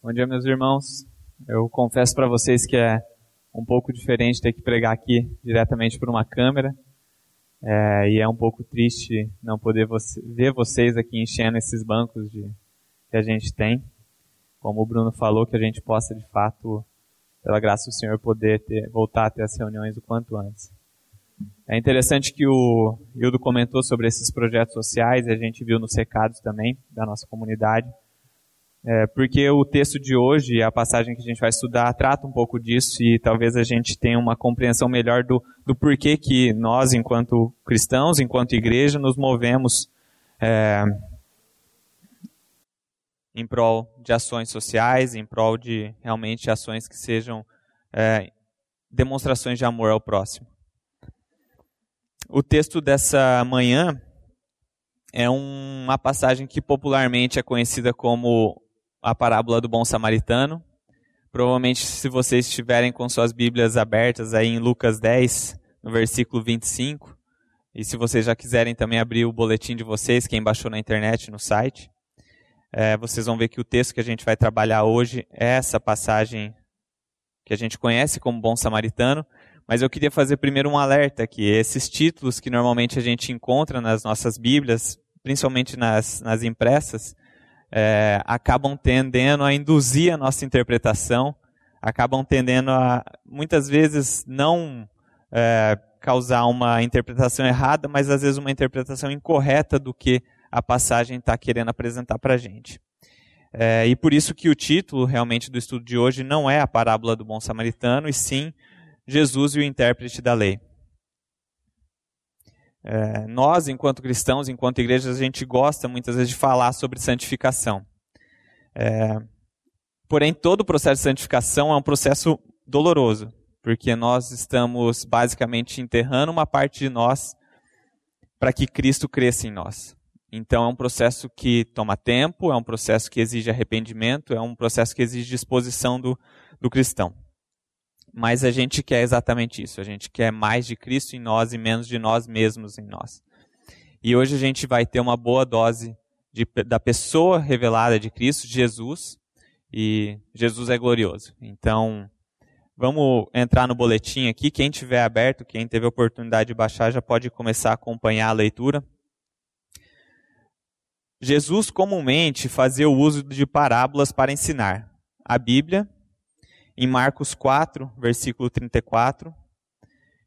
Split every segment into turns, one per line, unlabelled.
Bom dia, meus irmãos. Eu confesso para vocês que é um pouco diferente ter que pregar aqui diretamente por uma câmera. É, e é um pouco triste não poder você, ver vocês aqui enchendo esses bancos de, que a gente tem. Como o Bruno falou, que a gente possa de fato, pela graça do Senhor, poder ter, voltar a ter as reuniões o quanto antes. É interessante que o Hildo comentou sobre esses projetos sociais, a gente viu nos recados também da nossa comunidade. É, porque o texto de hoje, a passagem que a gente vai estudar, trata um pouco disso e talvez a gente tenha uma compreensão melhor do, do porquê que nós, enquanto cristãos, enquanto igreja, nos movemos é, em prol de ações sociais, em prol de realmente ações que sejam é, demonstrações de amor ao próximo. O texto dessa manhã é uma passagem que popularmente é conhecida como a parábola do bom samaritano. Provavelmente, se vocês estiverem com suas Bíblias abertas aí em Lucas 10, no versículo 25, e se vocês já quiserem também abrir o boletim de vocês, quem baixou na internet, no site, é, vocês vão ver que o texto que a gente vai trabalhar hoje é essa passagem que a gente conhece como bom samaritano, mas eu queria fazer primeiro um alerta aqui. Esses títulos que normalmente a gente encontra nas nossas Bíblias, principalmente nas, nas impressas, é, acabam tendendo a induzir a nossa interpretação, acabam tendendo a, muitas vezes, não é, causar uma interpretação errada, mas às vezes uma interpretação incorreta do que a passagem está querendo apresentar para a gente. É, e por isso que o título realmente do estudo de hoje não é a parábola do bom samaritano, e sim Jesus e o intérprete da lei. É, nós, enquanto cristãos, enquanto igrejas, a gente gosta muitas vezes de falar sobre santificação. É, porém, todo o processo de santificação é um processo doloroso, porque nós estamos basicamente enterrando uma parte de nós para que Cristo cresça em nós. Então, é um processo que toma tempo, é um processo que exige arrependimento, é um processo que exige disposição do, do cristão. Mas a gente quer exatamente isso. A gente quer mais de Cristo em nós e menos de nós mesmos em nós. E hoje a gente vai ter uma boa dose de, da pessoa revelada de Cristo, Jesus, e Jesus é glorioso. Então, vamos entrar no boletim aqui. Quem tiver aberto, quem teve a oportunidade de baixar, já pode começar a acompanhar a leitura. Jesus comumente fazia o uso de parábolas para ensinar. A Bíblia em Marcos 4, versículo 34,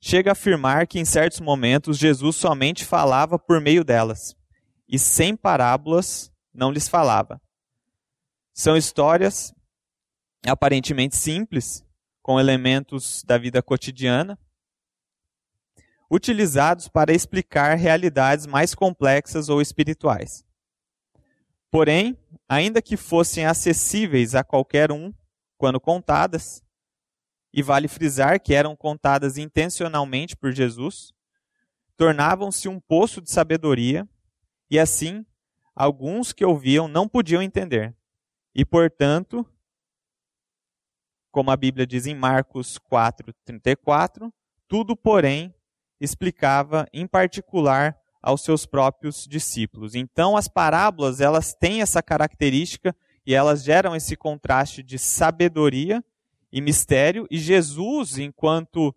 chega a afirmar que em certos momentos Jesus somente falava por meio delas, e sem parábolas não lhes falava. São histórias aparentemente simples, com elementos da vida cotidiana, utilizados para explicar realidades mais complexas ou espirituais. Porém, ainda que fossem acessíveis a qualquer um, quando contadas, e vale frisar que eram contadas intencionalmente por Jesus, tornavam-se um poço de sabedoria, e assim, alguns que ouviam não podiam entender. E, portanto, como a Bíblia diz em Marcos 4:34, tudo, porém, explicava em particular aos seus próprios discípulos. Então, as parábolas, elas têm essa característica e elas geram esse contraste de sabedoria e mistério, e Jesus, enquanto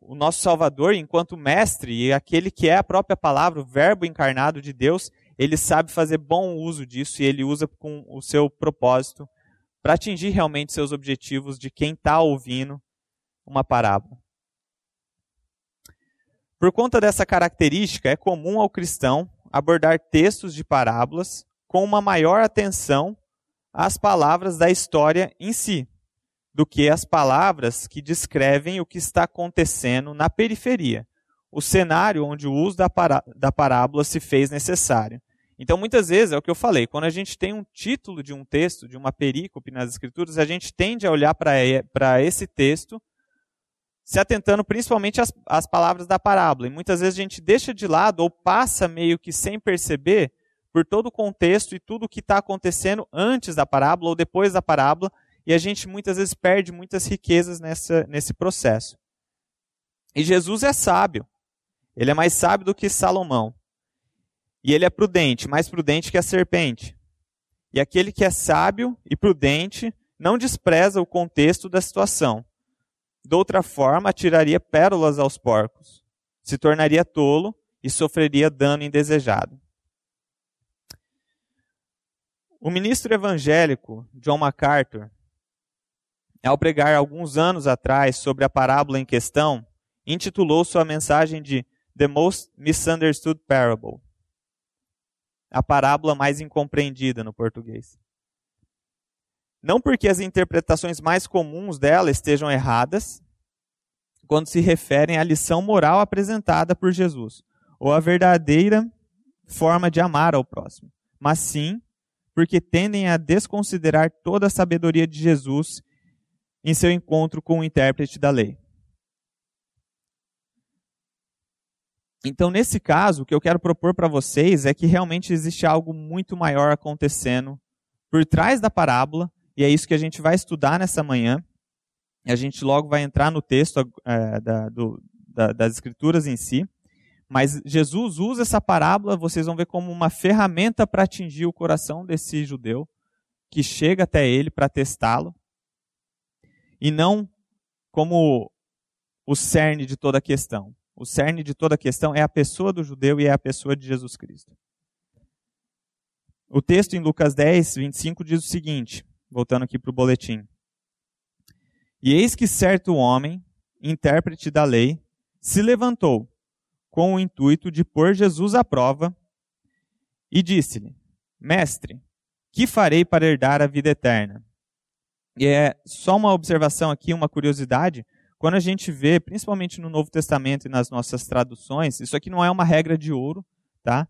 o nosso Salvador, enquanto mestre e aquele que é a própria palavra, o Verbo encarnado de Deus, ele sabe fazer bom uso disso e ele usa com o seu propósito para atingir realmente seus objetivos de quem está ouvindo uma parábola. Por conta dessa característica, é comum ao cristão abordar textos de parábolas com uma maior atenção às palavras da história em si, do que as palavras que descrevem o que está acontecendo na periferia, o cenário onde o uso da, da parábola se fez necessário. Então, muitas vezes, é o que eu falei, quando a gente tem um título de um texto, de uma perícope nas Escrituras, a gente tende a olhar para esse texto, se atentando principalmente às, às palavras da parábola. E muitas vezes a gente deixa de lado ou passa meio que sem perceber por todo o contexto e tudo o que está acontecendo antes da parábola ou depois da parábola, e a gente muitas vezes perde muitas riquezas nessa, nesse processo. E Jesus é sábio. Ele é mais sábio do que Salomão. E ele é prudente, mais prudente que a serpente. E aquele que é sábio e prudente não despreza o contexto da situação. De outra forma, atiraria pérolas aos porcos, se tornaria tolo e sofreria dano indesejado. O ministro evangélico John MacArthur, ao pregar alguns anos atrás sobre a parábola em questão, intitulou sua mensagem de The Most Misunderstood Parable a parábola mais incompreendida no português. Não porque as interpretações mais comuns dela estejam erradas, quando se referem à lição moral apresentada por Jesus, ou à verdadeira forma de amar ao próximo, mas sim porque tendem a desconsiderar toda a sabedoria de Jesus em seu encontro com o intérprete da lei. Então, nesse caso, o que eu quero propor para vocês é que realmente existe algo muito maior acontecendo por trás da parábola, e é isso que a gente vai estudar nessa manhã. A gente logo vai entrar no texto é, da, do, da, das Escrituras em si. Mas Jesus usa essa parábola, vocês vão ver como uma ferramenta para atingir o coração desse judeu que chega até ele para testá-lo, e não como o cerne de toda a questão. O cerne de toda a questão é a pessoa do judeu e é a pessoa de Jesus Cristo. O texto em Lucas 10, 25 diz o seguinte, voltando aqui para o boletim. E eis que certo homem, intérprete da lei, se levantou com o intuito de pôr Jesus à prova e disse-lhe: Mestre, que farei para herdar a vida eterna? E é só uma observação aqui, uma curiosidade. Quando a gente vê, principalmente no Novo Testamento e nas nossas traduções, isso aqui não é uma regra de ouro, tá?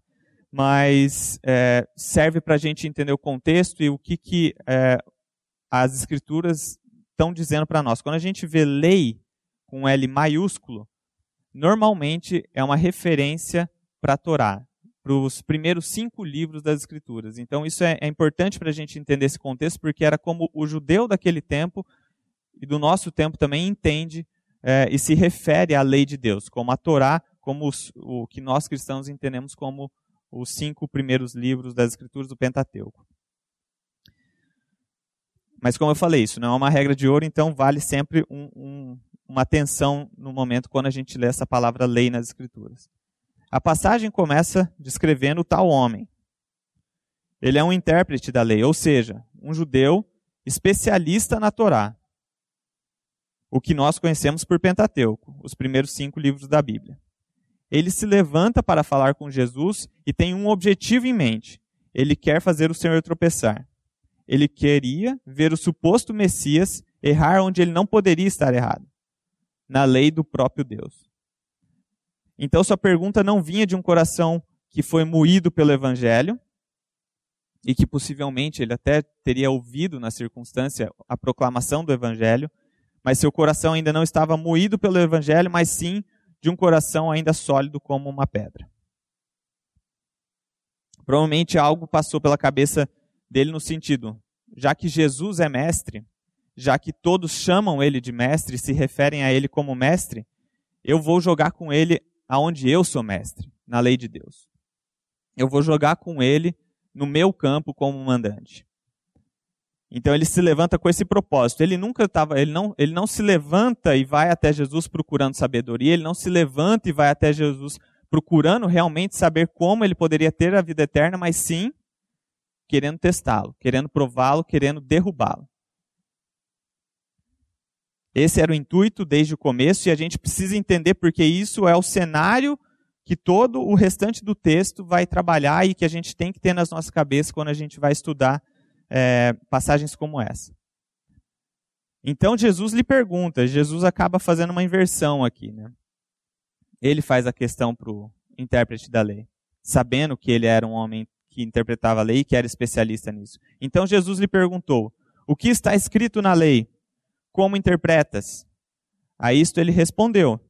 Mas é, serve para a gente entender o contexto e o que, que é, as escrituras estão dizendo para nós. Quando a gente vê lei com L maiúsculo, normalmente é uma referência para a Torá, para os primeiros cinco livros das Escrituras. Então isso é, é importante para a gente entender esse contexto, porque era como o judeu daquele tempo e do nosso tempo também entende é, e se refere à lei de Deus, como a Torá, como os, o que nós cristãos entendemos como os cinco primeiros livros das Escrituras do Pentateuco. Mas como eu falei, isso não é uma regra de ouro, então vale sempre um, um, uma atenção no momento quando a gente lê essa palavra lei nas Escrituras. A passagem começa descrevendo tal homem. Ele é um intérprete da lei, ou seja, um judeu especialista na Torá o que nós conhecemos por Pentateuco, os primeiros cinco livros da Bíblia. Ele se levanta para falar com Jesus e tem um objetivo em mente. Ele quer fazer o Senhor tropeçar. Ele queria ver o suposto Messias errar onde ele não poderia estar errado na lei do próprio Deus. Então, sua pergunta não vinha de um coração que foi moído pelo Evangelho e que possivelmente ele até teria ouvido na circunstância a proclamação do Evangelho, mas seu coração ainda não estava moído pelo evangelho, mas sim de um coração ainda sólido como uma pedra. Provavelmente algo passou pela cabeça dele no sentido, já que Jesus é mestre, já que todos chamam ele de mestre e se referem a ele como mestre, eu vou jogar com ele aonde eu sou mestre, na lei de Deus. Eu vou jogar com ele no meu campo como mandante. Então ele se levanta com esse propósito. Ele nunca estava, ele não, ele não se levanta e vai até Jesus procurando sabedoria, ele não se levanta e vai até Jesus procurando realmente saber como ele poderia ter a vida eterna, mas sim querendo testá-lo, querendo prová-lo, querendo derrubá-lo. Esse era o intuito desde o começo e a gente precisa entender porque isso é o cenário que todo o restante do texto vai trabalhar e que a gente tem que ter nas nossas cabeças quando a gente vai estudar é, passagens como essa. Então Jesus lhe pergunta, Jesus acaba fazendo uma inversão aqui. Né? Ele faz a questão para o intérprete da lei, sabendo que ele era um homem que interpretava a lei e que era especialista nisso. Então Jesus lhe perguntou: O que está escrito na lei? Como interpretas? A isto ele respondeu: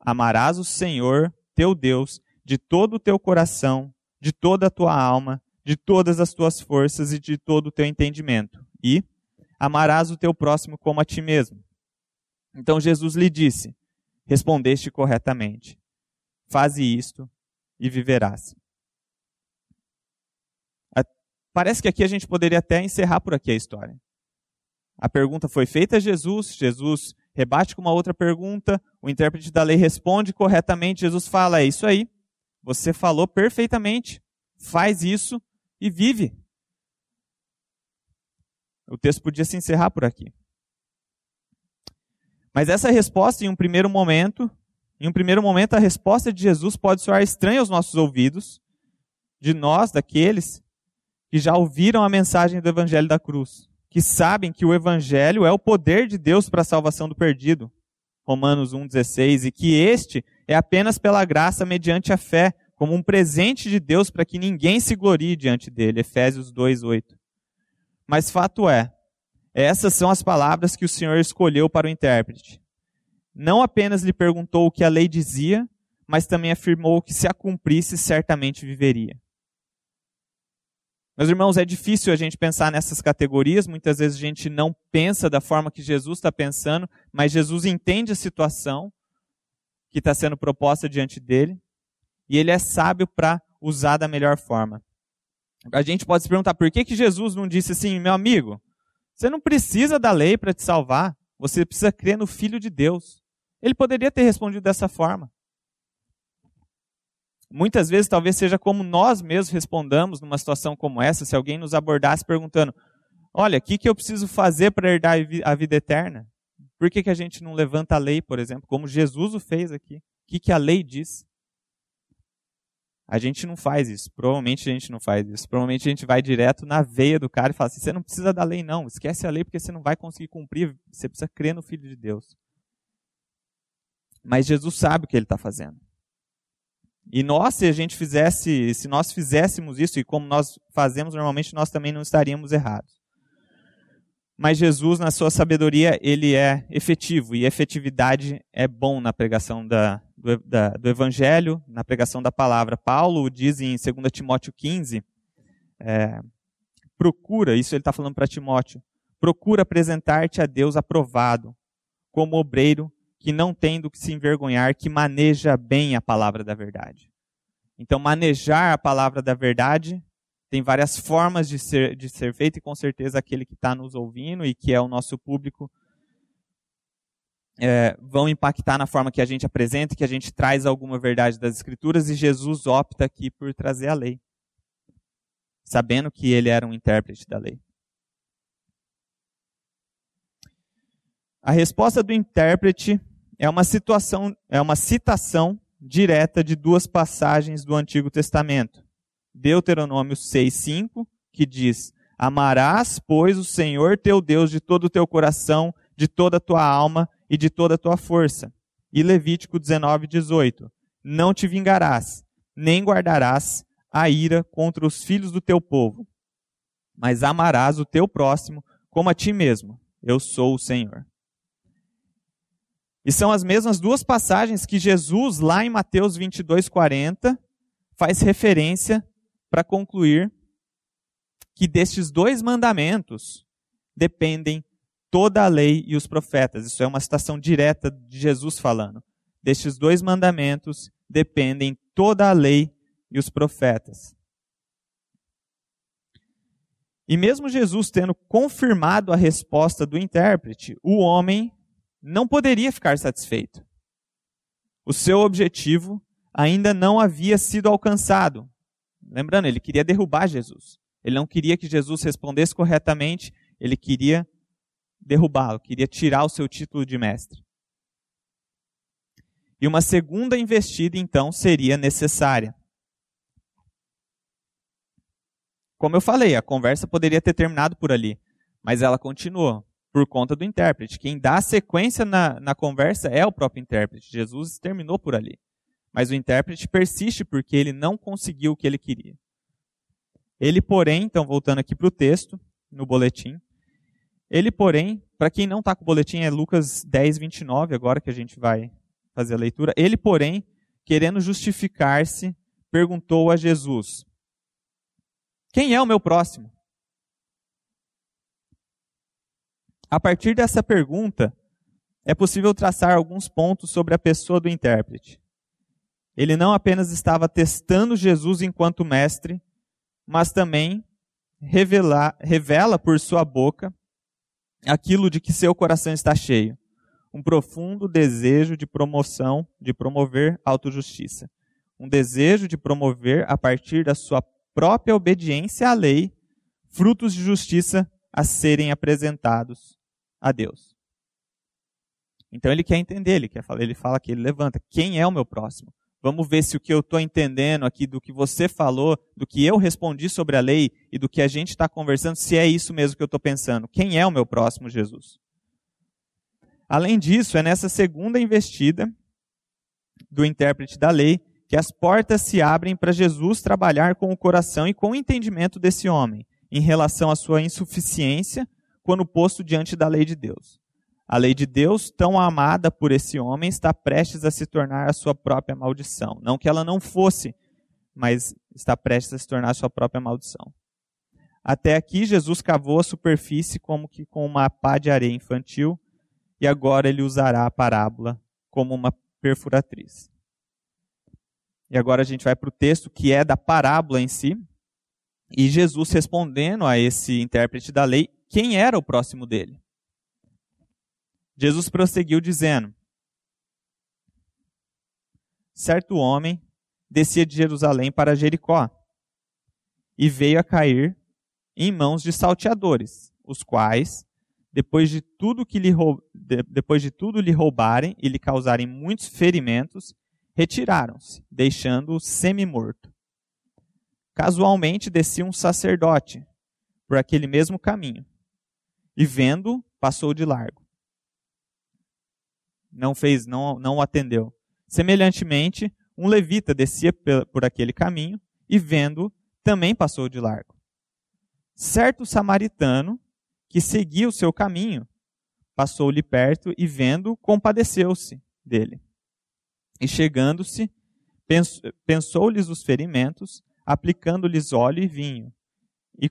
Amarás o Senhor, teu Deus, de todo o teu coração, de toda a tua alma de todas as tuas forças e de todo o teu entendimento. E amarás o teu próximo como a ti mesmo. Então Jesus lhe disse: Respondeste corretamente. Faze isto e viverás. parece que aqui a gente poderia até encerrar por aqui a história. A pergunta foi feita a Jesus, Jesus rebate com uma outra pergunta, o intérprete da lei responde corretamente, Jesus fala: É isso aí, você falou perfeitamente, faz isso e vive. O texto podia se encerrar por aqui. Mas essa resposta, em um primeiro momento, em um primeiro momento, a resposta de Jesus pode soar estranha aos nossos ouvidos, de nós, daqueles que já ouviram a mensagem do Evangelho da cruz que sabem que o evangelho é o poder de Deus para a salvação do perdido. Romanos 1:16 e que este é apenas pela graça mediante a fé, como um presente de Deus para que ninguém se glorie diante dele. Efésios 2:8. Mas fato é, essas são as palavras que o Senhor escolheu para o intérprete. Não apenas lhe perguntou o que a lei dizia, mas também afirmou que se a cumprisse certamente viveria. Meus irmãos, é difícil a gente pensar nessas categorias, muitas vezes a gente não pensa da forma que Jesus está pensando, mas Jesus entende a situação que está sendo proposta diante dele e ele é sábio para usar da melhor forma. A gente pode se perguntar por que, que Jesus não disse assim, meu amigo, você não precisa da lei para te salvar, você precisa crer no Filho de Deus. Ele poderia ter respondido dessa forma muitas vezes talvez seja como nós mesmos respondamos numa situação como essa, se alguém nos abordasse perguntando: Olha, o que, que eu preciso fazer para herdar a vida eterna? Por que, que a gente não levanta a lei, por exemplo, como Jesus o fez aqui? O que, que a lei diz? A gente não faz isso. Provavelmente a gente não faz isso. Provavelmente a gente vai direto na veia do cara e fala assim: você não precisa da lei, não. Esquece a lei porque você não vai conseguir cumprir. Você precisa crer no Filho de Deus. Mas Jesus sabe o que ele está fazendo. E nós, se a gente fizesse, se nós fizéssemos isso, e como nós fazemos normalmente, nós também não estaríamos errados. Mas Jesus, na sua sabedoria, ele é efetivo, e efetividade é bom na pregação da, do, da, do Evangelho, na pregação da palavra. Paulo diz em 2 Timóteo 15, é, procura, isso ele está falando para Timóteo, procura apresentar-te a Deus aprovado, como obreiro que não tem do que se envergonhar, que maneja bem a palavra da verdade. Então, manejar a palavra da verdade tem várias formas de ser, de ser feito, e com certeza aquele que está nos ouvindo e que é o nosso público é, vão impactar na forma que a gente apresenta, que a gente traz alguma verdade das Escrituras, e Jesus opta aqui por trazer a lei, sabendo que ele era um intérprete da lei. A resposta do intérprete é uma situação, é uma citação direta de duas passagens do Antigo Testamento. Deuteronômio 6:5, que diz: Amarás, pois, o Senhor teu Deus de todo o teu coração, de toda a tua alma e de toda a tua força. E Levítico 19:18: Não te vingarás, nem guardarás a ira contra os filhos do teu povo, mas amarás o teu próximo como a ti mesmo. Eu sou o Senhor. E são as mesmas duas passagens que Jesus, lá em Mateus 22, 40, faz referência para concluir que destes dois mandamentos dependem toda a lei e os profetas. Isso é uma citação direta de Jesus falando. Destes dois mandamentos dependem toda a lei e os profetas. E mesmo Jesus tendo confirmado a resposta do intérprete, o homem não poderia ficar satisfeito. O seu objetivo ainda não havia sido alcançado. Lembrando, ele queria derrubar Jesus. Ele não queria que Jesus respondesse corretamente, ele queria derrubá-lo, queria tirar o seu título de mestre. E uma segunda investida, então, seria necessária. Como eu falei, a conversa poderia ter terminado por ali, mas ela continuou por conta do intérprete. Quem dá sequência na, na conversa é o próprio intérprete. Jesus terminou por ali. Mas o intérprete persiste porque ele não conseguiu o que ele queria. Ele, porém, então voltando aqui para o texto, no boletim, ele, porém, para quem não está com o boletim, é Lucas 10, 29, agora que a gente vai fazer a leitura. Ele, porém, querendo justificar-se, perguntou a Jesus: Quem é o meu próximo? A partir dessa pergunta, é possível traçar alguns pontos sobre a pessoa do intérprete. Ele não apenas estava testando Jesus enquanto mestre, mas também revela, revela por sua boca aquilo de que seu coração está cheio, um profundo desejo de promoção, de promover autojustiça, um desejo de promover a partir da sua própria obediência à lei frutos de justiça a serem apresentados a Deus. Então ele quer entender, ele quer falar, ele fala que ele levanta, quem é o meu próximo? Vamos ver se o que eu estou entendendo aqui do que você falou, do que eu respondi sobre a lei e do que a gente está conversando, se é isso mesmo que eu estou pensando. Quem é o meu próximo Jesus? Além disso, é nessa segunda investida do intérprete da lei que as portas se abrem para Jesus trabalhar com o coração e com o entendimento desse homem em relação à sua insuficiência quando posto diante da lei de Deus. A lei de Deus, tão amada por esse homem, está prestes a se tornar a sua própria maldição. Não que ela não fosse, mas está prestes a se tornar a sua própria maldição. Até aqui, Jesus cavou a superfície como que com uma pá de areia infantil, e agora ele usará a parábola como uma perfuratriz. E agora a gente vai para o texto que é da parábola em si, e Jesus respondendo a esse intérprete da lei, quem era o próximo dele? Jesus prosseguiu dizendo: Certo homem descia de Jerusalém para Jericó e veio a cair em mãos de salteadores, os quais, depois de tudo que lhe, depois de tudo lhe roubarem e lhe causarem muitos ferimentos, retiraram-se, deixando-o semi-morto. Casualmente descia um sacerdote por aquele mesmo caminho e, vendo, passou de largo não fez, não, não o atendeu. Semelhantemente, um levita descia por aquele caminho e, vendo, também passou de largo. Certo samaritano, que seguia o seu caminho, passou-lhe perto e, vendo, compadeceu-se dele. E chegando-se, pensou-lhes os ferimentos, aplicando-lhes óleo e vinho, e,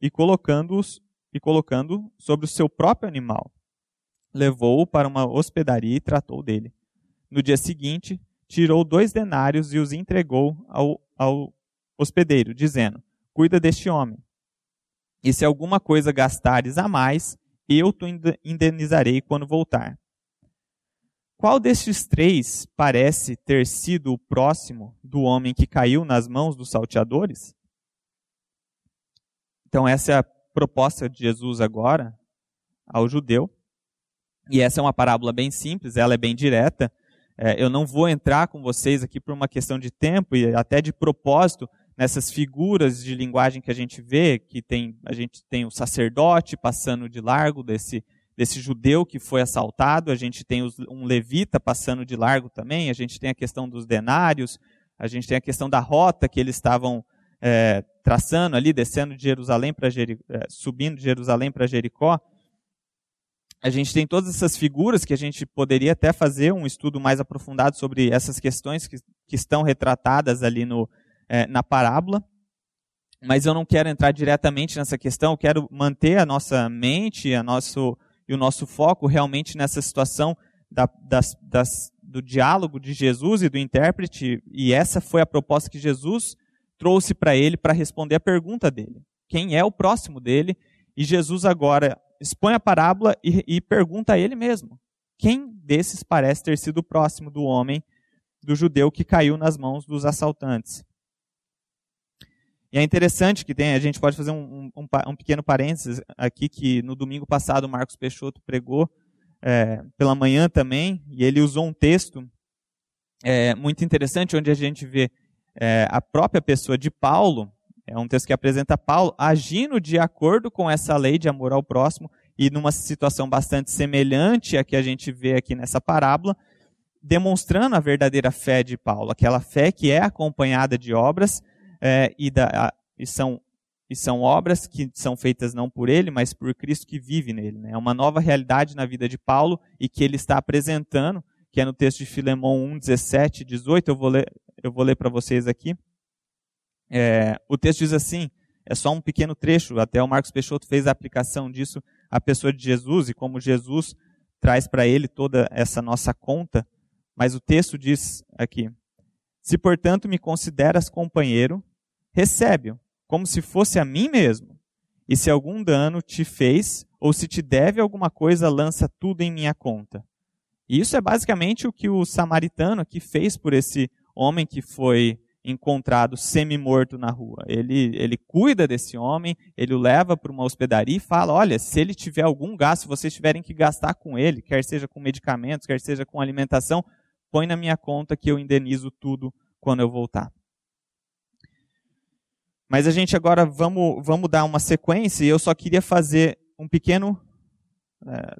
e colocando-os e colocando sobre o seu próprio animal levou-o para uma hospedaria e tratou dele. No dia seguinte, tirou dois denários e os entregou ao, ao hospedeiro, dizendo: Cuida deste homem. E se alguma coisa gastares a mais, eu te indenizarei quando voltar. Qual destes três parece ter sido o próximo do homem que caiu nas mãos dos salteadores? Então, essa é a proposta de Jesus agora ao judeu. E essa é uma parábola bem simples, ela é bem direta. É, eu não vou entrar com vocês aqui por uma questão de tempo e até de propósito nessas figuras de linguagem que a gente vê, que tem, a gente tem o sacerdote passando de largo desse, desse judeu que foi assaltado, a gente tem os, um levita passando de largo também, a gente tem a questão dos denários, a gente tem a questão da rota que eles estavam é, traçando ali, descendo de Jerusalém para Jericó, é, subindo de Jerusalém para Jericó a gente tem todas essas figuras que a gente poderia até fazer um estudo mais aprofundado sobre essas questões que, que estão retratadas ali no, é, na parábola. Mas eu não quero entrar diretamente nessa questão, eu quero manter a nossa mente a nosso, e o nosso foco realmente nessa situação da, das, das, do diálogo de Jesus e do intérprete, e essa foi a proposta que Jesus trouxe para ele para responder a pergunta dele. Quem é o próximo dele? E Jesus agora expõe a parábola e, e pergunta a ele mesmo: quem desses parece ter sido próximo do homem, do judeu que caiu nas mãos dos assaltantes? E é interessante que tem, a gente pode fazer um, um, um pequeno parênteses aqui, que no domingo passado o Marcos Peixoto pregou é, pela manhã também, e ele usou um texto é, muito interessante, onde a gente vê é, a própria pessoa de Paulo é um texto que apresenta Paulo agindo de acordo com essa lei de amor ao próximo e numa situação bastante semelhante à que a gente vê aqui nessa parábola, demonstrando a verdadeira fé de Paulo, aquela fé que é acompanhada de obras é, e, da, e, são, e são obras que são feitas não por ele, mas por Cristo que vive nele. Né? É uma nova realidade na vida de Paulo e que ele está apresentando, que é no texto de Filemão 1, 17 18. Eu vou ler, eu vou ler para vocês aqui. É, o texto diz assim, é só um pequeno trecho, até o Marcos Peixoto fez a aplicação disso à pessoa de Jesus e como Jesus traz para ele toda essa nossa conta, mas o texto diz aqui: Se portanto me consideras companheiro, recebe-o como se fosse a mim mesmo. E se algum dano te fez, ou se te deve alguma coisa, lança tudo em minha conta. E isso é basicamente o que o samaritano aqui fez por esse homem que foi encontrado semi-morto na rua. Ele, ele cuida desse homem, ele o leva para uma hospedaria e fala: olha, se ele tiver algum gasto, vocês tiverem que gastar com ele, quer seja com medicamentos, quer seja com alimentação, põe na minha conta que eu indenizo tudo quando eu voltar. Mas a gente agora vamos, vamos dar uma sequência e eu só queria fazer um pequeno. É,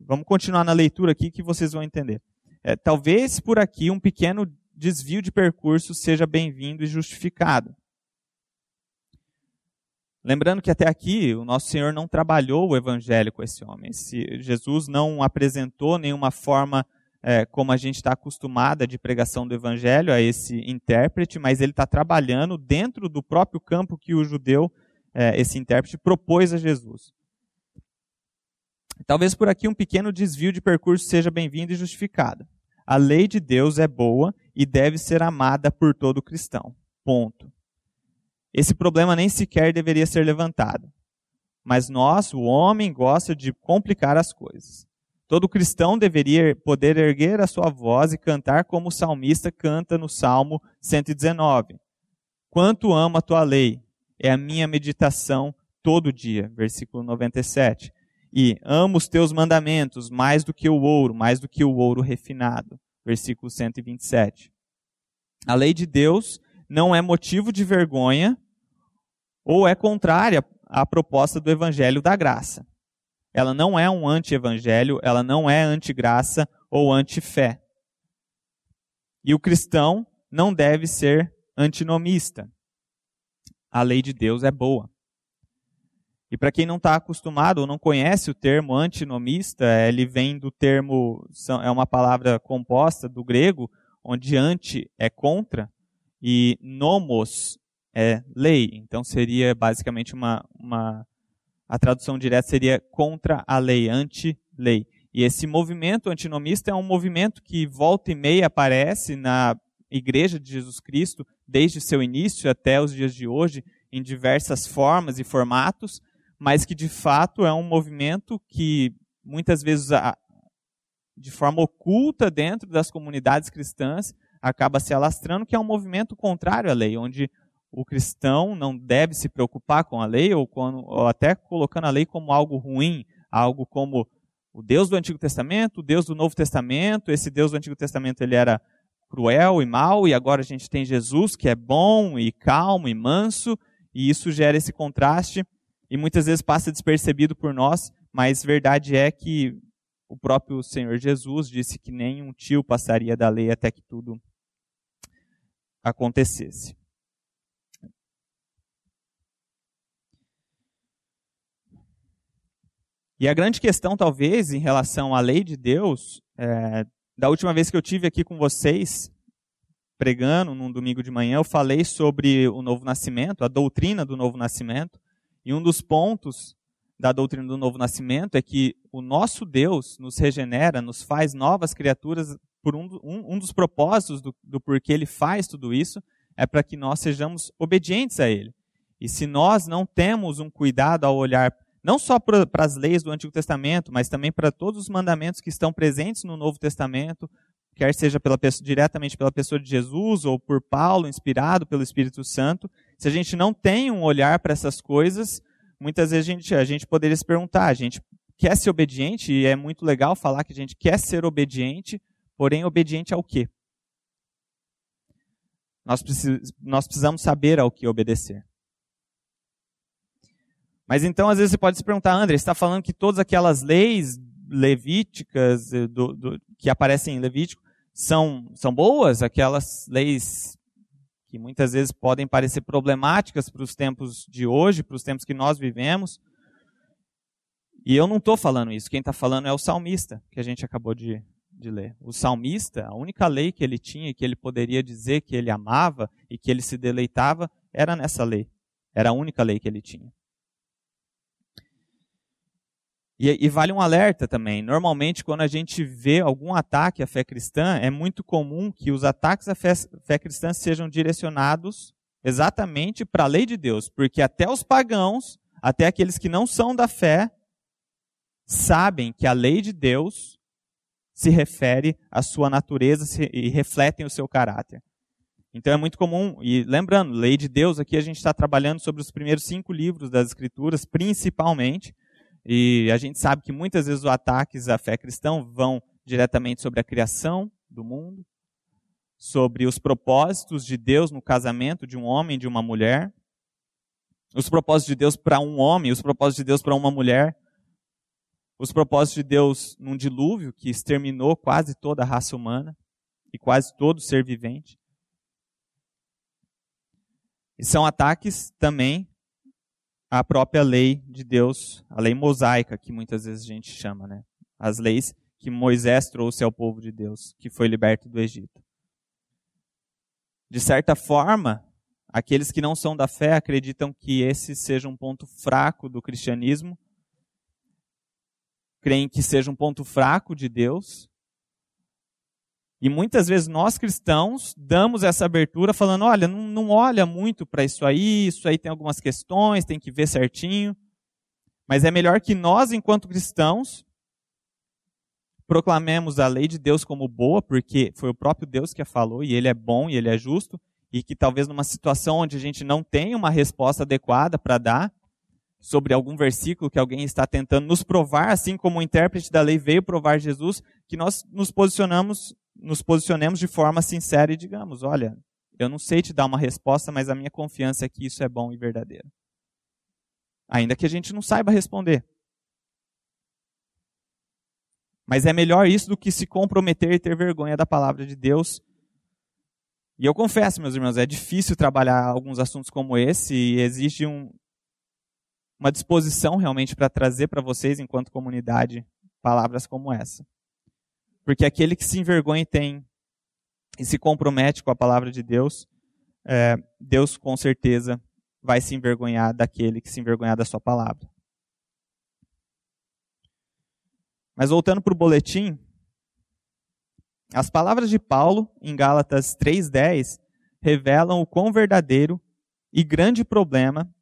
vamos continuar na leitura aqui que vocês vão entender. É, talvez por aqui um pequeno desvio de percurso seja bem-vindo e justificado. Lembrando que até aqui o nosso Senhor não trabalhou o evangelho com esse homem. Se Jesus não apresentou nenhuma forma é, como a gente está acostumada de pregação do evangelho a esse intérprete, mas ele está trabalhando dentro do próprio campo que o judeu, é, esse intérprete, propôs a Jesus. Talvez por aqui um pequeno desvio de percurso seja bem-vindo e justificado. A lei de Deus é boa e deve ser amada por todo cristão. Ponto. Esse problema nem sequer deveria ser levantado. Mas nós, o homem, gosta de complicar as coisas. Todo cristão deveria poder erguer a sua voz e cantar como o salmista canta no Salmo 119. Quanto amo a tua lei, é a minha meditação todo dia. Versículo 97. E amo os teus mandamentos mais do que o ouro, mais do que o ouro refinado. Versículo 127. A lei de Deus não é motivo de vergonha ou é contrária à proposta do evangelho da graça. Ela não é um anti-evangelho, ela não é anti-graça ou anti-fé. E o cristão não deve ser antinomista. A lei de Deus é boa. E para quem não está acostumado ou não conhece o termo antinomista, ele vem do termo, é uma palavra composta do grego, onde anti é contra e nomos é lei. Então seria basicamente uma, uma a tradução direta seria contra a lei, anti-lei. E esse movimento antinomista é um movimento que volta e meia aparece na Igreja de Jesus Cristo, desde seu início até os dias de hoje, em diversas formas e formatos, mas que de fato é um movimento que muitas vezes, de forma oculta dentro das comunidades cristãs, acaba se alastrando, que é um movimento contrário à lei, onde o cristão não deve se preocupar com a lei, ou, quando, ou até colocando a lei como algo ruim, algo como o Deus do Antigo Testamento, o Deus do Novo Testamento. Esse Deus do Antigo Testamento ele era cruel e mau, e agora a gente tem Jesus que é bom e calmo e manso, e isso gera esse contraste e muitas vezes passa despercebido por nós, mas verdade é que o próprio Senhor Jesus disse que nem um tio passaria da lei até que tudo acontecesse. E a grande questão, talvez, em relação à lei de Deus, é, da última vez que eu tive aqui com vocês, pregando num domingo de manhã, eu falei sobre o novo nascimento, a doutrina do novo nascimento. E um dos pontos da doutrina do novo nascimento é que o nosso Deus nos regenera, nos faz novas criaturas, por um, um, um dos propósitos do, do porquê ele faz tudo isso, é para que nós sejamos obedientes a ele. E se nós não temos um cuidado ao olhar não só para as leis do Antigo Testamento, mas também para todos os mandamentos que estão presentes no Novo Testamento, quer seja pela, diretamente pela pessoa de Jesus ou por Paulo, inspirado pelo Espírito Santo. Se a gente não tem um olhar para essas coisas, muitas vezes a gente, a gente poderia se perguntar: a gente quer ser obediente, e é muito legal falar que a gente quer ser obediente, porém, obediente ao quê? Nós, nós precisamos saber ao que obedecer. Mas então, às vezes, você pode se perguntar, André, você está falando que todas aquelas leis levíticas eh, do, do, que aparecem em Levítico são, são boas? Aquelas leis que muitas vezes podem parecer problemáticas para os tempos de hoje, para os tempos que nós vivemos. E eu não estou falando isso. Quem está falando é o salmista, que a gente acabou de, de ler. O salmista, a única lei que ele tinha e que ele poderia dizer que ele amava e que ele se deleitava era nessa lei. Era a única lei que ele tinha. E, e, vale um alerta também. Normalmente, quando a gente vê algum ataque à fé cristã, é muito comum que os ataques à fé, fé cristã sejam direcionados exatamente para a lei de Deus, porque até os pagãos, até aqueles que não são da fé, sabem que a lei de Deus se refere à sua natureza e refletem o seu caráter. Então é muito comum, e lembrando, lei de Deus, aqui a gente está trabalhando sobre os primeiros cinco livros das Escrituras, principalmente, e a gente sabe que muitas vezes os ataques à fé cristã vão diretamente sobre a criação do mundo, sobre os propósitos de Deus no casamento de um homem e de uma mulher, os propósitos de Deus para um homem, os propósitos de Deus para uma mulher, os propósitos de Deus num dilúvio que exterminou quase toda a raça humana e quase todo ser vivente. E são ataques também à própria lei de Deus, a lei mosaica, que muitas vezes a gente chama, né? As leis que Moisés trouxe ao povo de Deus, que foi liberto do Egito. De certa forma, aqueles que não são da fé acreditam que esse seja um ponto fraco do cristianismo, creem que seja um ponto fraco de Deus, e muitas vezes nós cristãos damos essa abertura falando: olha, não, não olha muito para isso aí, isso aí tem algumas questões, tem que ver certinho. Mas é melhor que nós, enquanto cristãos, proclamemos a lei de Deus como boa, porque foi o próprio Deus que a falou, e ele é bom e ele é justo, e que talvez numa situação onde a gente não tem uma resposta adequada para dar, sobre algum versículo que alguém está tentando nos provar, assim como o intérprete da lei veio provar Jesus, que nós nos posicionamos nos posicionemos de forma sincera e digamos: olha, eu não sei te dar uma resposta, mas a minha confiança é que isso é bom e verdadeiro. Ainda que a gente não saiba responder. Mas é melhor isso do que se comprometer e ter vergonha da palavra de Deus. E eu confesso, meus irmãos, é difícil trabalhar alguns assuntos como esse e exige um, uma disposição realmente para trazer para vocês, enquanto comunidade, palavras como essa. Porque aquele que se envergonha e tem e se compromete com a palavra de Deus, é, Deus com certeza vai se envergonhar daquele que se envergonhar da sua palavra. Mas voltando para o boletim, as palavras de Paulo em Gálatas 3:10 revelam o quão verdadeiro e grande problema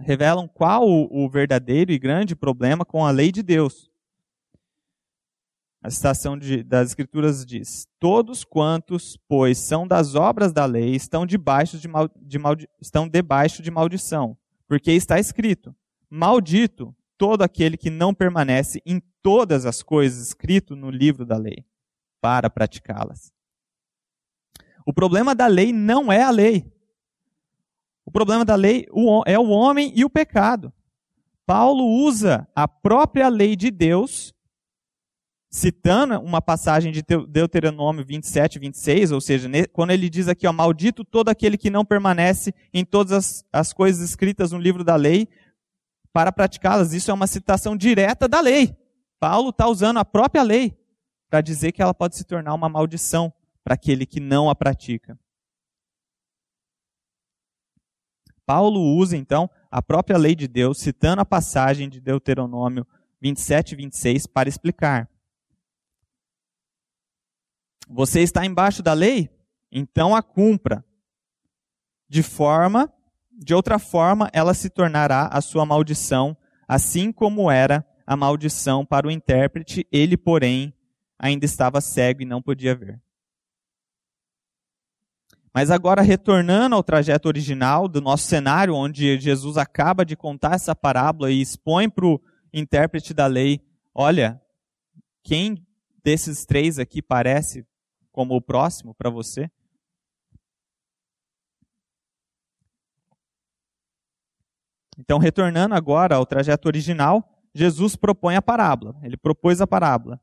revelam qual o verdadeiro e grande problema com a lei de Deus. A citação de, das Escrituras diz: Todos quantos, pois, são das obras da lei, estão debaixo de, mal, de estão debaixo de maldição. Porque está escrito: Maldito todo aquele que não permanece em todas as coisas escritas no livro da lei, para praticá-las. O problema da lei não é a lei. O problema da lei é o homem e o pecado. Paulo usa a própria lei de Deus citando uma passagem de Deuteronômio 27, 26, ou seja, quando ele diz aqui, ó, maldito todo aquele que não permanece em todas as, as coisas escritas no livro da lei para praticá-las. Isso é uma citação direta da lei. Paulo está usando a própria lei para dizer que ela pode se tornar uma maldição para aquele que não a pratica. Paulo usa, então, a própria lei de Deus, citando a passagem de Deuteronômio 27 e 26 para explicar. Você está embaixo da lei? Então a cumpra. De forma, de outra forma, ela se tornará a sua maldição, assim como era a maldição para o intérprete, ele, porém, ainda estava cego e não podia ver. Mas agora, retornando ao trajeto original do nosso cenário, onde Jesus acaba de contar essa parábola e expõe para o intérprete da lei: olha, quem desses três aqui parece como o próximo para você? Então, retornando agora ao trajeto original, Jesus propõe a parábola. Ele propôs a parábola.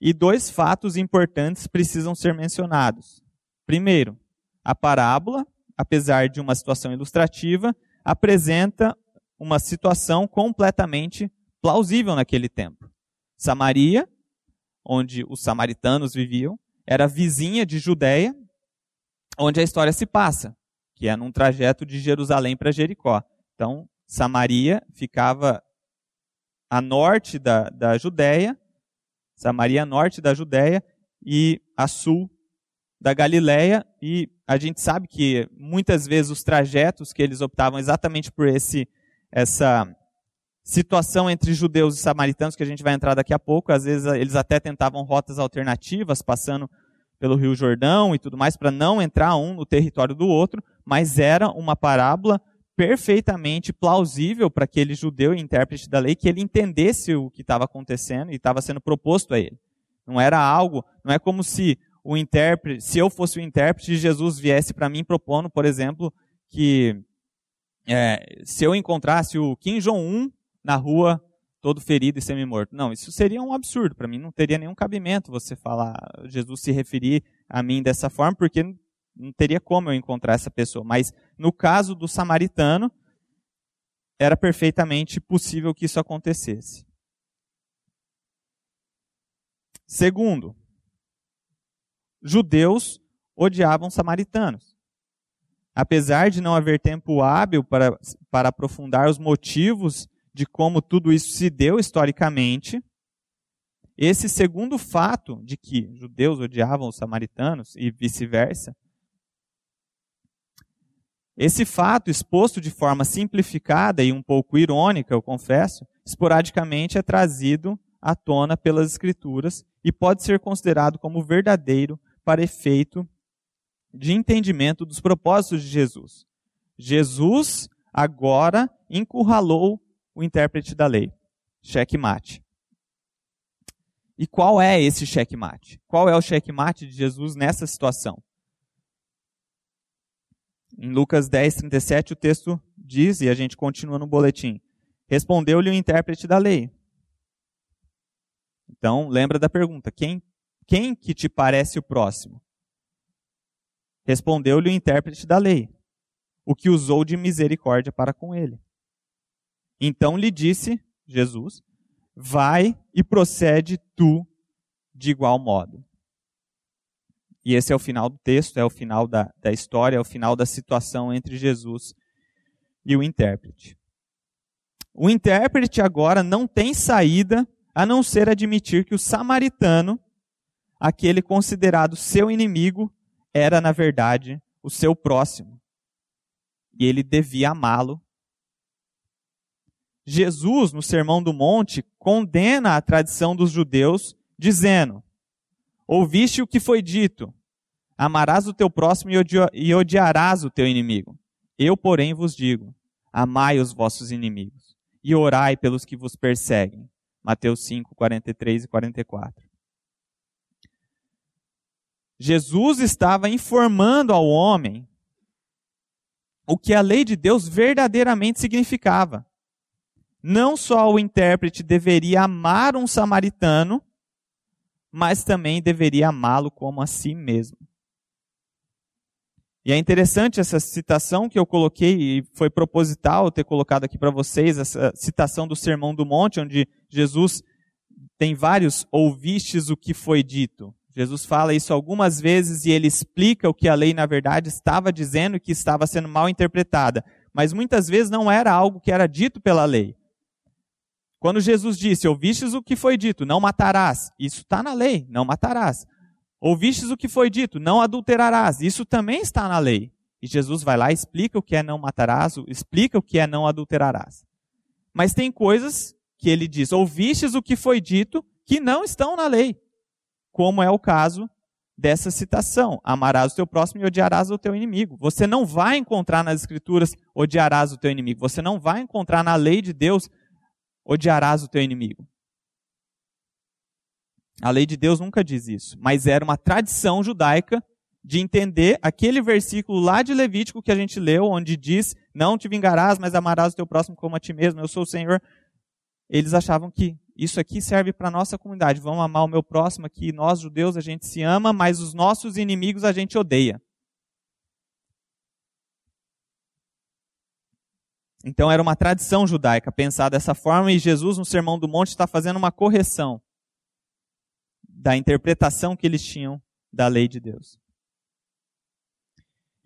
E dois fatos importantes precisam ser mencionados. Primeiro, a parábola, apesar de uma situação ilustrativa, apresenta uma situação completamente plausível naquele tempo. Samaria, onde os samaritanos viviam, era vizinha de Judéia, onde a história se passa, que é num trajeto de Jerusalém para Jericó. Então, Samaria ficava a norte da, da Judéia, Samaria a norte da Judéia e a sul da Galileia e a gente sabe que muitas vezes os trajetos que eles optavam exatamente por esse essa situação entre judeus e samaritanos que a gente vai entrar daqui a pouco, às vezes eles até tentavam rotas alternativas, passando pelo Rio Jordão e tudo mais para não entrar um no território do outro, mas era uma parábola perfeitamente plausível para aquele judeu e intérprete da lei que ele entendesse o que estava acontecendo e estava sendo proposto a ele. Não era algo, não é como se o intérprete, se eu fosse o intérprete, Jesus viesse para mim propondo, por exemplo, que é, se eu encontrasse o Kim Jong-un na rua, todo ferido e semi-morto. Não, isso seria um absurdo. Para mim não teria nenhum cabimento você falar, Jesus se referir a mim dessa forma, porque não teria como eu encontrar essa pessoa. Mas no caso do samaritano, era perfeitamente possível que isso acontecesse. Segundo, judeus odiavam samaritanos. Apesar de não haver tempo hábil para, para aprofundar os motivos de como tudo isso se deu historicamente, esse segundo fato de que judeus odiavam os samaritanos e vice-versa, esse fato, exposto de forma simplificada e um pouco irônica, eu confesso, esporadicamente é trazido à tona pelas Escrituras e pode ser considerado como verdadeiro para efeito de entendimento dos propósitos de Jesus. Jesus agora encurralou o intérprete da lei. Checkmate. E qual é esse checkmate? Qual é o checkmate de Jesus nessa situação? Em Lucas 10, 37, o texto diz, e a gente continua no boletim: Respondeu-lhe o intérprete da lei. Então, lembra da pergunta: quem, quem que te parece o próximo? Respondeu-lhe o intérprete da lei, o que usou de misericórdia para com ele. Então lhe disse Jesus: Vai e procede tu de igual modo. E esse é o final do texto, é o final da, da história, é o final da situação entre Jesus e o intérprete. O intérprete agora não tem saída a não ser admitir que o samaritano, aquele considerado seu inimigo, era, na verdade, o seu próximo. E ele devia amá-lo Jesus, no Sermão do Monte, condena a tradição dos judeus, dizendo: Ouviste o que foi dito: Amarás o teu próximo e odiarás o teu inimigo. Eu, porém, vos digo: Amai os vossos inimigos e orai pelos que vos perseguem. Mateus 5, 43 e 44. Jesus estava informando ao homem o que a lei de Deus verdadeiramente significava não só o intérprete deveria amar um samaritano, mas também deveria amá-lo como a si mesmo. E é interessante essa citação que eu coloquei, e foi proposital ter colocado aqui para vocês, essa citação do Sermão do Monte, onde Jesus tem vários ouvistes o que foi dito. Jesus fala isso algumas vezes e ele explica o que a lei, na verdade, estava dizendo e que estava sendo mal interpretada. Mas muitas vezes não era algo que era dito pela lei. Quando Jesus disse, ouvistes o que foi dito, não matarás, isso está na lei, não matarás. Ouvistes o que foi dito, não adulterarás, isso também está na lei. E Jesus vai lá explica o que é não matarás, explica o que é não adulterarás. Mas tem coisas que ele diz, ouvistes o que foi dito, que não estão na lei. Como é o caso dessa citação: amarás o teu próximo e odiarás o teu inimigo. Você não vai encontrar nas escrituras odiarás o teu inimigo. Você não vai encontrar na lei de Deus odiarás o teu inimigo. A lei de Deus nunca diz isso, mas era uma tradição judaica de entender aquele versículo lá de Levítico que a gente leu, onde diz: Não te vingarás, mas amarás o teu próximo como a ti mesmo, eu sou o Senhor. Eles achavam que isso aqui serve para a nossa comunidade. Vamos amar o meu próximo aqui. Nós, judeus, a gente se ama, mas os nossos inimigos a gente odeia. Então era uma tradição judaica pensar dessa forma e Jesus no Sermão do Monte está fazendo uma correção da interpretação que eles tinham da lei de Deus.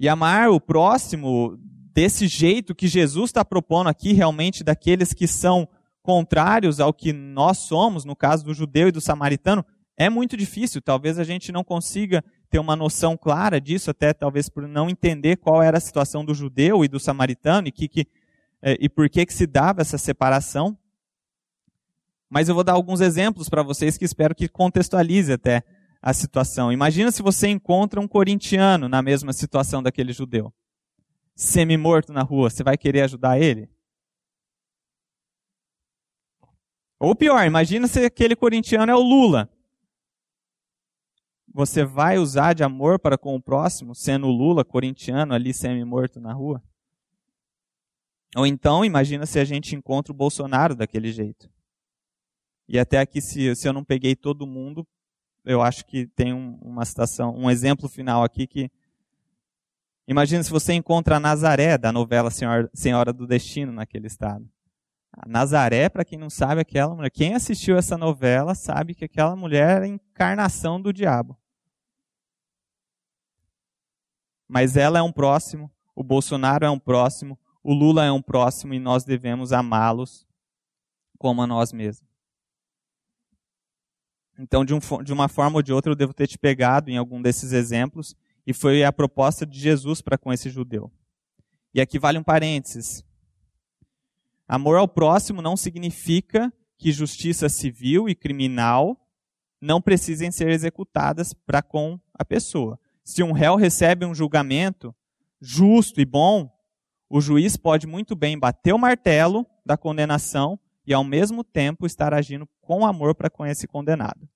E amar o próximo desse jeito que Jesus está propondo aqui, realmente daqueles que são contrários ao que nós somos, no caso do judeu e do samaritano, é muito difícil. Talvez a gente não consiga ter uma noção clara disso, até talvez por não entender qual era a situação do judeu e do samaritano e, que, que, é, e por que, que se dava essa separação. Mas eu vou dar alguns exemplos para vocês que espero que contextualize até a situação. Imagina se você encontra um corintiano na mesma situação daquele judeu, semi-morto na rua, você vai querer ajudar ele? Ou pior, imagina se aquele corintiano é o Lula. Você vai usar de amor para com o próximo, sendo o Lula corintiano ali semi-morto na rua? Ou então, imagina se a gente encontra o Bolsonaro daquele jeito. E até aqui, se, se eu não peguei todo mundo, eu acho que tem um, uma citação, um exemplo final aqui que. Imagina se você encontra a Nazaré da novela Senhora, Senhora do Destino naquele estado. A Nazaré, para quem não sabe, aquela mulher. Quem assistiu essa novela sabe que aquela mulher é a encarnação do diabo. Mas ela é um próximo, o Bolsonaro é um próximo, o Lula é um próximo e nós devemos amá-los como a nós mesmos. Então, de, um, de, uma forma ou de outra, eu devo ter te pegado em algum desses exemplos, e foi a proposta de Jesus para com esse judeu. E aqui vale um parênteses. Amor ao próximo não significa que justiça civil e criminal não precisem ser executadas para com a pessoa. Se um réu recebe um julgamento justo e bom, o juiz pode muito bem bater o martelo da condenação e ao mesmo tempo estar agindo com amor para com esse condenado.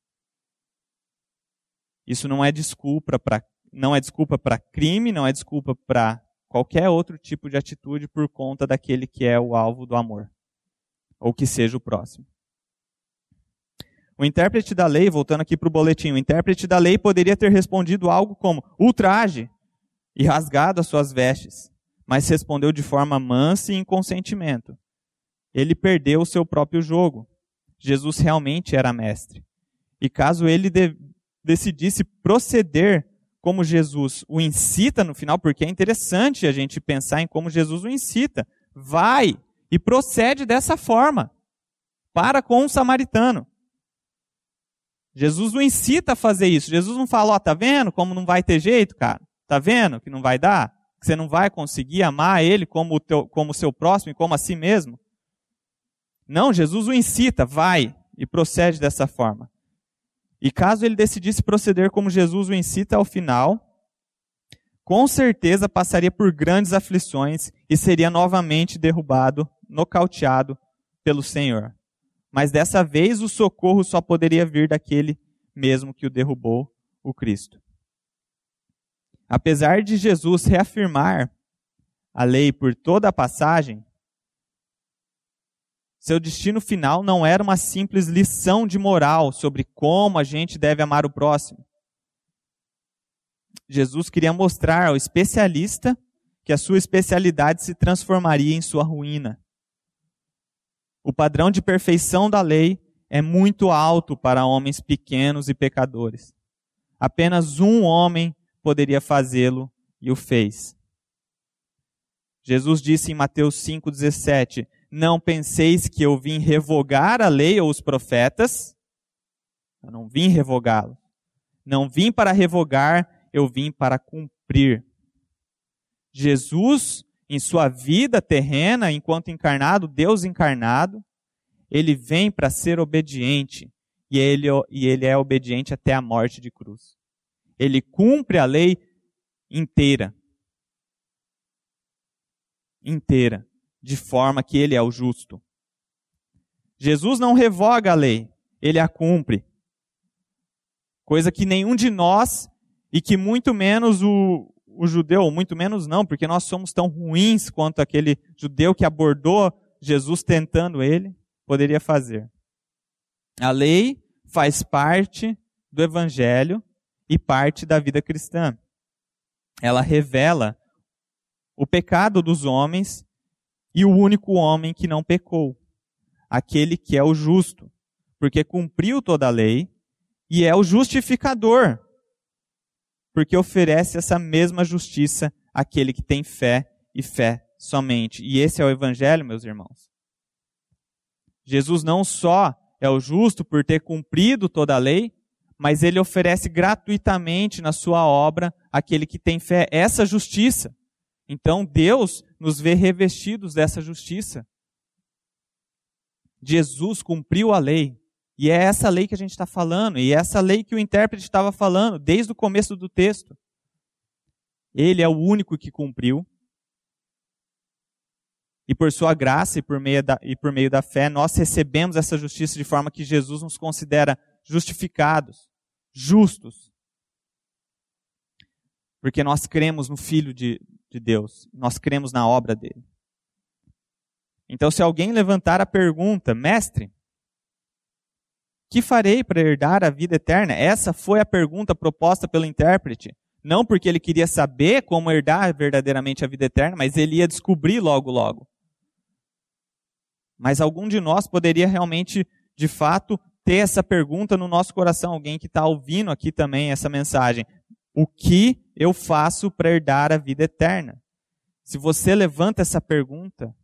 Isso não é desculpa para não é desculpa para crime, não é desculpa para qualquer outro tipo de atitude por conta daquele que é o alvo do amor, ou que seja o próximo. O intérprete da lei, voltando aqui para o boletim, o intérprete da lei poderia ter respondido algo como ultraje e rasgado as suas vestes, mas respondeu de forma mansa e em consentimento ele perdeu o seu próprio jogo. Jesus realmente era mestre. E caso ele de decidisse proceder como Jesus o incita no final, porque é interessante a gente pensar em como Jesus o incita, vai e procede dessa forma para com o samaritano. Jesus o incita a fazer isso. Jesus não fala, ó, tá vendo como não vai ter jeito, cara? Tá vendo que não vai dar? Que você não vai conseguir amar ele como o teu, como seu próximo e como a si mesmo? Não, Jesus o incita, vai e procede dessa forma. E caso ele decidisse proceder como Jesus o incita ao final, com certeza passaria por grandes aflições e seria novamente derrubado, nocauteado pelo Senhor. Mas dessa vez o socorro só poderia vir daquele mesmo que o derrubou, o Cristo. Apesar de Jesus reafirmar a lei por toda a passagem, seu destino final não era uma simples lição de moral sobre como a gente deve amar o próximo. Jesus queria mostrar ao especialista que a sua especialidade se transformaria em sua ruína. O padrão de perfeição da lei é muito alto para homens pequenos e pecadores. Apenas um homem poderia fazê-lo e o fez. Jesus disse em Mateus 5,17: não penseis que eu vim revogar a lei ou os profetas. Eu não vim revogá-lo. Não vim para revogar, eu vim para cumprir. Jesus, em sua vida terrena, enquanto encarnado, Deus encarnado, ele vem para ser obediente. E ele, e ele é obediente até a morte de cruz. Ele cumpre a lei inteira. Inteira de forma que ele é o justo. Jesus não revoga a lei, ele a cumpre. Coisa que nenhum de nós, e que muito menos o, o judeu, muito menos não, porque nós somos tão ruins quanto aquele judeu que abordou Jesus tentando ele, poderia fazer. A lei faz parte do evangelho e parte da vida cristã. Ela revela o pecado dos homens e o único homem que não pecou, aquele que é o justo, porque cumpriu toda a lei e é o justificador, porque oferece essa mesma justiça àquele que tem fé e fé somente. E esse é o evangelho, meus irmãos. Jesus não só é o justo por ter cumprido toda a lei, mas ele oferece gratuitamente na sua obra aquele que tem fé essa justiça. Então Deus nos vê revestidos dessa justiça. Jesus cumpriu a lei. E é essa lei que a gente está falando, e é essa lei que o intérprete estava falando desde o começo do texto. Ele é o único que cumpriu. E por sua graça e por, meio da, e por meio da fé, nós recebemos essa justiça de forma que Jesus nos considera justificados, justos. Porque nós cremos no Filho de, de Deus, nós cremos na obra dele. Então, se alguém levantar a pergunta, mestre, que farei para herdar a vida eterna? Essa foi a pergunta proposta pelo intérprete. Não porque ele queria saber como herdar verdadeiramente a vida eterna, mas ele ia descobrir logo, logo. Mas algum de nós poderia realmente, de fato, ter essa pergunta no nosso coração. Alguém que está ouvindo aqui também essa mensagem. O que eu faço para herdar a vida eterna? Se você levanta essa pergunta,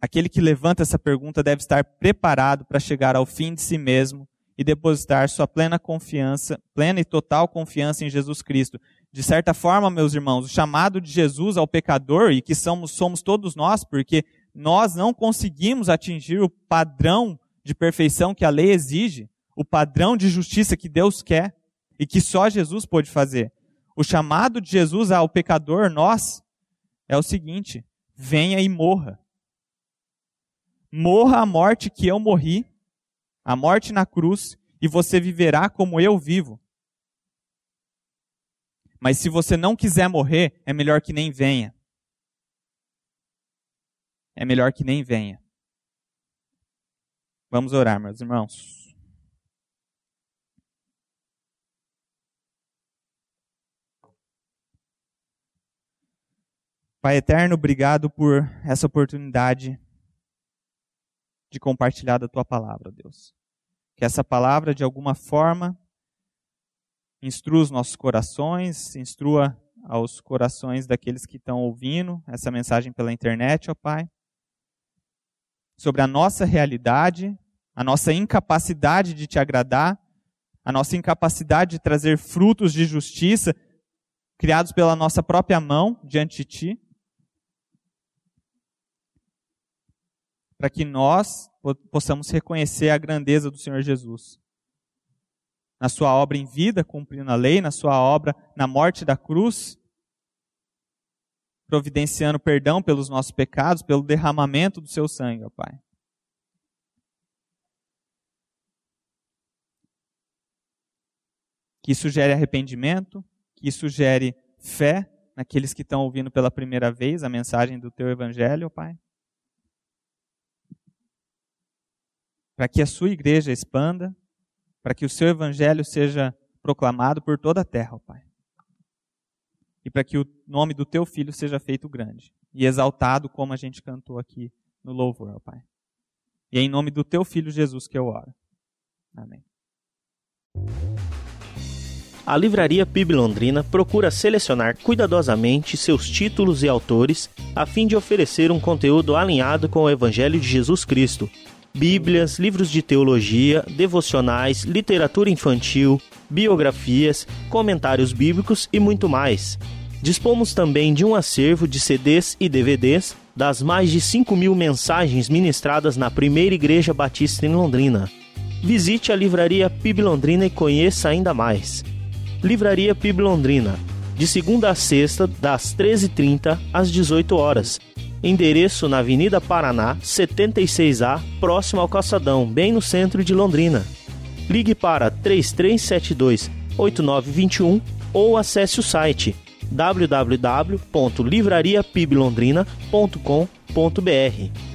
aquele que levanta essa pergunta deve estar preparado para chegar ao fim de si mesmo e depositar sua plena confiança, plena e total confiança em Jesus Cristo. De certa forma, meus irmãos, o chamado de Jesus ao pecador, e que somos, somos todos nós, porque nós não conseguimos atingir o padrão de perfeição que a lei exige, o padrão de justiça que Deus quer e que só Jesus pôde fazer. O chamado de Jesus ao pecador, nós, é o seguinte: venha e morra. Morra a morte que eu morri, a morte na cruz, e você viverá como eu vivo. Mas se você não quiser morrer, é melhor que nem venha. É melhor que nem venha. Vamos orar, meus irmãos. Pai eterno, obrigado por essa oportunidade de compartilhar da tua palavra, Deus. Que essa palavra, de alguma forma, instrua os nossos corações, instrua aos corações daqueles que estão ouvindo essa mensagem pela internet, ó Pai, sobre a nossa realidade, a nossa incapacidade de te agradar, a nossa incapacidade de trazer frutos de justiça criados pela nossa própria mão diante de ti. Para que nós possamos reconhecer a grandeza do Senhor Jesus na sua obra em vida, cumprindo a lei, na sua obra na morte da cruz, providenciando perdão pelos nossos pecados, pelo derramamento do seu sangue, ó Pai. Que isso gere arrependimento, que isso gere fé naqueles que estão ouvindo pela primeira vez a mensagem do teu evangelho, ó Pai. Para que a sua igreja expanda, para que o seu evangelho seja proclamado por toda a terra, ó Pai. E para que o nome do teu filho seja feito grande e exaltado como a gente cantou aqui no louvor, ó Pai. E é em nome do teu filho Jesus que eu oro. Amém.
A Livraria PIB Londrina procura selecionar cuidadosamente seus títulos e autores a fim de oferecer um conteúdo alinhado com o Evangelho de Jesus Cristo bíblias, livros de teologia, devocionais, literatura infantil, biografias, comentários bíblicos e muito mais. Dispomos também de um acervo de CDs e DVDs das mais de 5 mil mensagens ministradas na primeira Igreja Batista em Londrina. Visite a Livraria PIB Londrina e conheça ainda mais. Livraria PIB Londrina, de segunda a sexta, das 13h30 às 18 horas endereço na Avenida Paraná, 76A, próximo ao Calçadão, bem no centro de Londrina. Ligue para 3372 8921 ou acesse o site www.livrariapiblondrina.com.br.